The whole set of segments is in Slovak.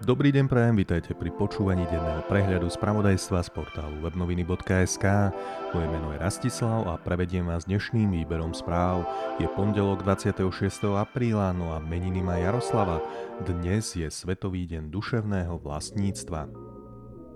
Dobrý deň prajem, vítajte pri počúvaní denného prehľadu spravodajstva z portálu webnoviny.sk. Moje meno je Rastislav a prevediem vás dnešným výberom správ. Je pondelok 26. apríla, no a meniny má Jaroslava. Dnes je Svetový deň duševného vlastníctva.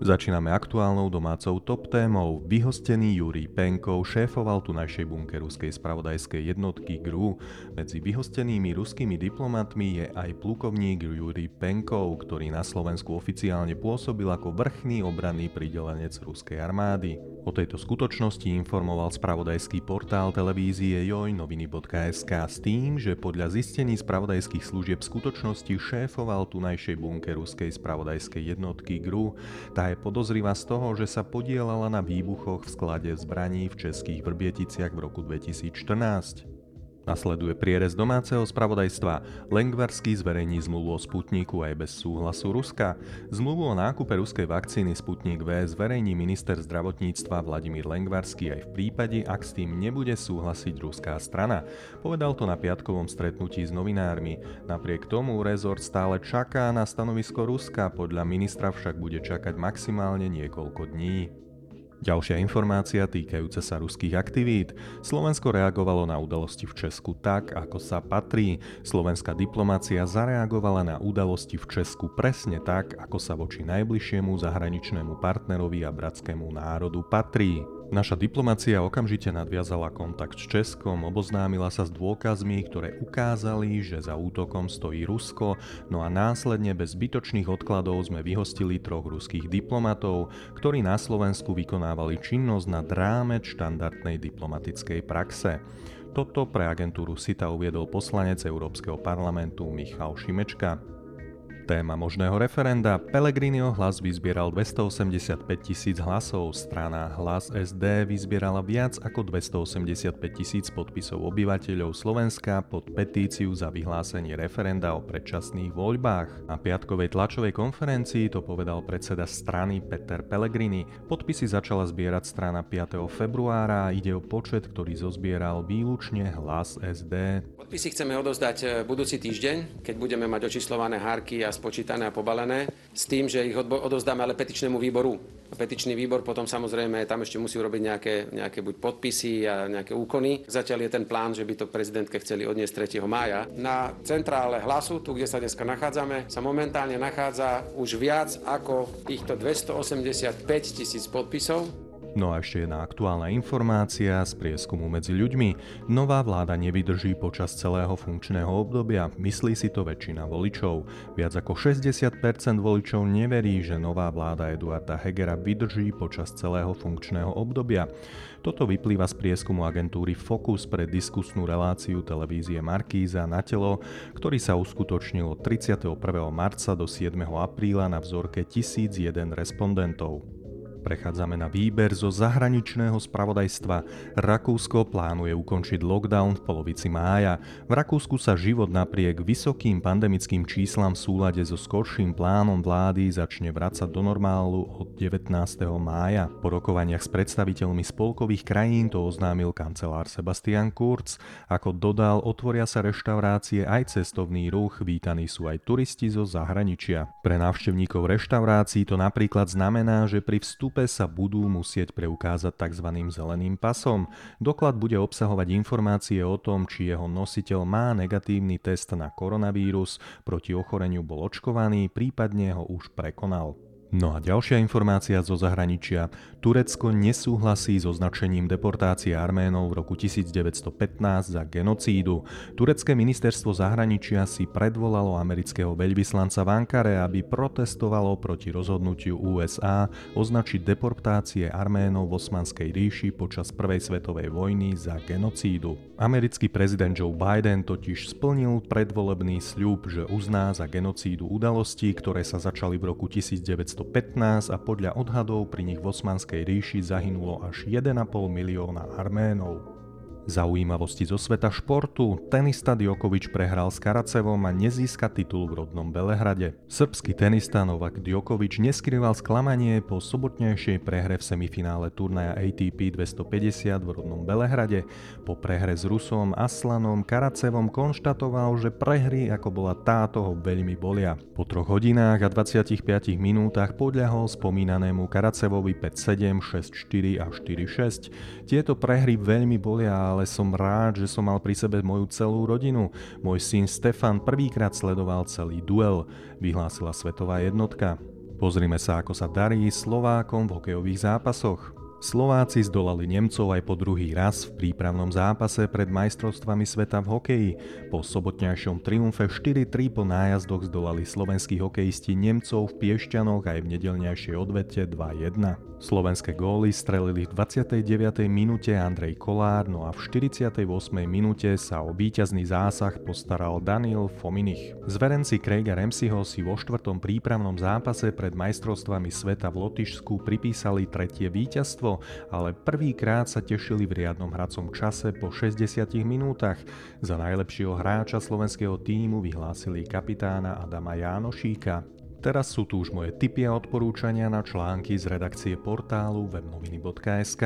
Začíname aktuálnou domácou top témou. Vyhostený Jurij Penkov šéfoval tu našej bunke ruskej spravodajskej jednotky GRU. Medzi vyhostenými ruskými diplomatmi je aj plukovník Jurij Penkov, ktorý na Slovensku oficiálne pôsobil ako vrchný obranný pridelenec ruskej armády. O tejto skutočnosti informoval spravodajský portál televízie jojnoviny.sk s tým, že podľa zistení spravodajských služieb skutočnosti šéfoval tunajšej bunke ruskej spravodajskej jednotky GRU. Tá je podozrivá z toho, že sa podielala na výbuchoch v sklade zbraní v českých Vrbieticiach v roku 2014. Nasleduje prierez domáceho spravodajstva. Lengvarsky zverejní zmluvu o Sputniku aj bez súhlasu Ruska. Zmluvu o nákupe ruskej vakcíny Sputnik V zverejní minister zdravotníctva Vladimír Lengvarsky aj v prípade, ak s tým nebude súhlasiť ruská strana. Povedal to na piatkovom stretnutí s novinármi. Napriek tomu rezort stále čaká na stanovisko Ruska, podľa ministra však bude čakať maximálne niekoľko dní. Ďalšia informácia týkajúca sa ruských aktivít. Slovensko reagovalo na udalosti v Česku tak, ako sa patrí. Slovenská diplomácia zareagovala na udalosti v Česku presne tak, ako sa voči najbližšiemu zahraničnému partnerovi a bratskému národu patrí. Naša diplomacia okamžite nadviazala kontakt s Českom, oboznámila sa s dôkazmi, ktoré ukázali, že za útokom stojí Rusko, no a následne bez zbytočných odkladov sme vyhostili troch ruských diplomatov, ktorí na Slovensku vykonávali činnosť na dráme štandardnej diplomatickej praxe. Toto pre agentúru SITA uviedol poslanec Európskeho parlamentu Michal Šimečka. Téma možného referenda. Pellegriniho hlas vyzbieral 285 tisíc hlasov, strana Hlas SD vyzbierala viac ako 285 tisíc podpisov obyvateľov Slovenska pod petíciu za vyhlásenie referenda o predčasných voľbách. Na piatkovej tlačovej konferencii to povedal predseda strany Peter Pellegrini. Podpisy začala zbierať strana 5. februára a ide o počet, ktorý zozbieral výlučne Hlas SD. Podpisy chceme odozdať e, budúci týždeň, keď budeme mať očíslované hárky a spočítané a pobalené, s tým, že ich odozdáme ale petičnému výboru. A petičný výbor potom samozrejme tam ešte musí urobiť nejaké, nejaké buď podpisy a nejaké úkony. Zatiaľ je ten plán, že by to prezidentke chceli odniesť 3. mája. Na centrále hlasu, tu kde sa dneska nachádzame, sa momentálne nachádza už viac ako týchto 285 tisíc podpisov. No a ešte jedna aktuálna informácia z prieskumu medzi ľuďmi. Nová vláda nevydrží počas celého funkčného obdobia, myslí si to väčšina voličov. Viac ako 60% voličov neverí, že nová vláda Eduarda Hegera vydrží počas celého funkčného obdobia. Toto vyplýva z prieskumu agentúry Focus pre diskusnú reláciu televízie Markíza na telo, ktorý sa uskutočnil od 31. marca do 7. apríla na vzorke 1001 respondentov. Prechádzame na výber zo zahraničného spravodajstva. Rakúsko plánuje ukončiť lockdown v polovici mája. V Rakúsku sa život napriek vysokým pandemickým číslam v súlade so skorším plánom vlády začne vrácať do normálu od 19. mája. Po rokovaniach s predstaviteľmi spolkových krajín to oznámil kancelár Sebastian Kurz. Ako dodal, otvoria sa reštaurácie aj cestovný ruch, vítaní sú aj turisti zo zahraničia. Pre návštevníkov reštaurácií to napríklad znamená, že pri vstupe vstupe sa budú musieť preukázať tzv. zeleným pasom. Doklad bude obsahovať informácie o tom, či jeho nositeľ má negatívny test na koronavírus, proti ochoreniu bol očkovaný, prípadne ho už prekonal. No a ďalšia informácia zo zahraničia. Turecko nesúhlasí s označením deportácie Arménov v roku 1915 za genocídu. Turecké ministerstvo zahraničia si predvolalo amerického veľvyslanca v Ankare, aby protestovalo proti rozhodnutiu USA označiť deportácie Arménov v Osmanskej ríši počas Prvej svetovej vojny za genocídu. Americký prezident Joe Biden totiž splnil predvolebný sľub, že uzná za genocídu udalostí, ktoré sa začali v roku 1915 15 a podľa odhadov pri nich v Osmanskej ríši zahynulo až 1,5 milióna Arménov. Zaujímavosti zo sveta športu, tenista Djokovic prehral s Karacevom a nezíska titul v rodnom Belehrade. Srbský tenista Novak Djokovic neskrýval sklamanie po sobotnejšej prehre v semifinále turnaja ATP 250 v rodnom Belehrade. Po prehre s Rusom Aslanom Karacevom konštatoval, že prehry ako bola táto ho veľmi bolia. Po troch hodinách a 25 minútach podľahol spomínanému Karacevovi 5-7, 6-4 a 4-6. Tieto prehry veľmi bolia, ale som rád, že som mal pri sebe moju celú rodinu. Môj syn Stefan prvýkrát sledoval celý duel, vyhlásila svetová jednotka. Pozrime sa, ako sa darí Slovákom v hokejových zápasoch. Slováci zdolali Nemcov aj po druhý raz v prípravnom zápase pred majstrovstvami sveta v hokeji. Po sobotňajšom triumfe 4-3 po nájazdoch zdolali slovenskí hokejisti Nemcov v Piešťanoch aj v nedelňajšej odvete 2-1. Slovenské góly strelili v 29. minúte Andrej Kolár, no a v 48. minúte sa o víťazný zásah postaral Daniel Fominich. Zverenci Craiga Ramseyho si vo štvrtom prípravnom zápase pred majstrovstvami sveta v Lotyšsku pripísali tretie víťazstvo, ale prvýkrát sa tešili v riadnom hracom čase po 60 minútach. Za najlepšieho hráča slovenského týmu vyhlásili kapitána Adama Jánošíka. Teraz sú tu už moje tipy a odporúčania na články z redakcie portálu webnoviny.sk.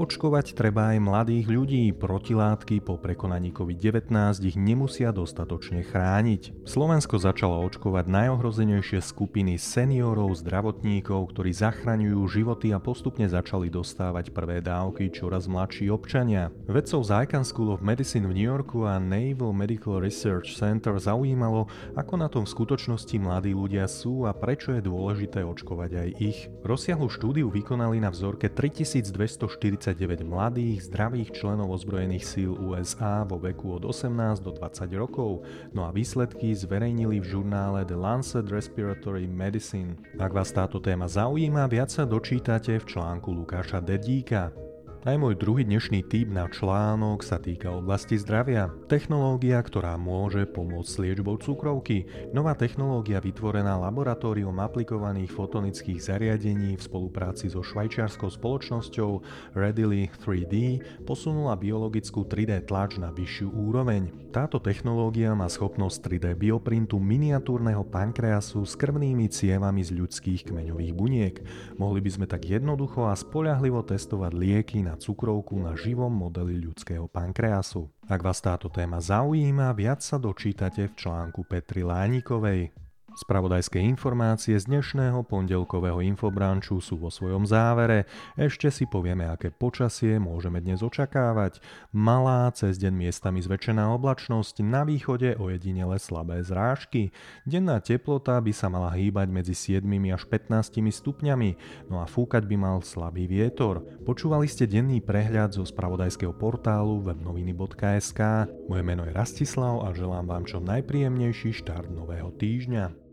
Očkovať treba aj mladých ľudí. Protilátky po prekonaní COVID-19 ich nemusia dostatočne chrániť. Slovensko začalo očkovať najohrozenejšie skupiny seniorov, zdravotníkov, ktorí zachraňujú životy a postupne začali dostávať prvé dávky čoraz mladší občania. Vedcov z Icahn School of Medicine v New Yorku a Naval Medical Research Center zaujímalo, ako na tom v skutočnosti mladí ľudia sú a prečo je dôležité očkovať aj ich. Rozsiahlu štúdiu vykonali na vzorke 3249 mladých, zdravých členov ozbrojených síl USA vo veku od 18 do 20 rokov, no a výsledky zverejnili v žurnále The Lancet Respiratory Medicine. Ak vás táto téma zaujíma, viac sa dočítate v článku Lukáša Dedíka. Aj môj druhý dnešný tip na článok sa týka oblasti zdravia. Technológia, ktorá môže pomôcť s liečbou cukrovky. Nová technológia vytvorená laboratórium aplikovaných fotonických zariadení v spolupráci so švajčiarskou spoločnosťou Readily 3D posunula biologickú 3D tlač na vyššiu úroveň. Táto technológia má schopnosť 3D bioprintu miniatúrneho pankreasu s krvnými cievami z ľudských kmeňových buniek. Mohli by sme tak jednoducho a spoľahlivo testovať lieky na cukrovku na živom modeli ľudského pankreasu. Ak vás táto téma zaujíma, viac sa dočítate v článku Petri Lánikovej. Spravodajské informácie z dnešného pondelkového infobranču sú vo svojom závere. Ešte si povieme, aké počasie môžeme dnes očakávať. Malá, cez deň miestami zväčšená oblačnosť, na východe ojedinele slabé zrážky. Denná teplota by sa mala hýbať medzi 7 až 15 stupňami, no a fúkať by mal slabý vietor. Počúvali ste denný prehľad zo spravodajského portálu webnoviny.sk. Moje meno je Rastislav a želám vám čo najpríjemnejší štart nového týždňa.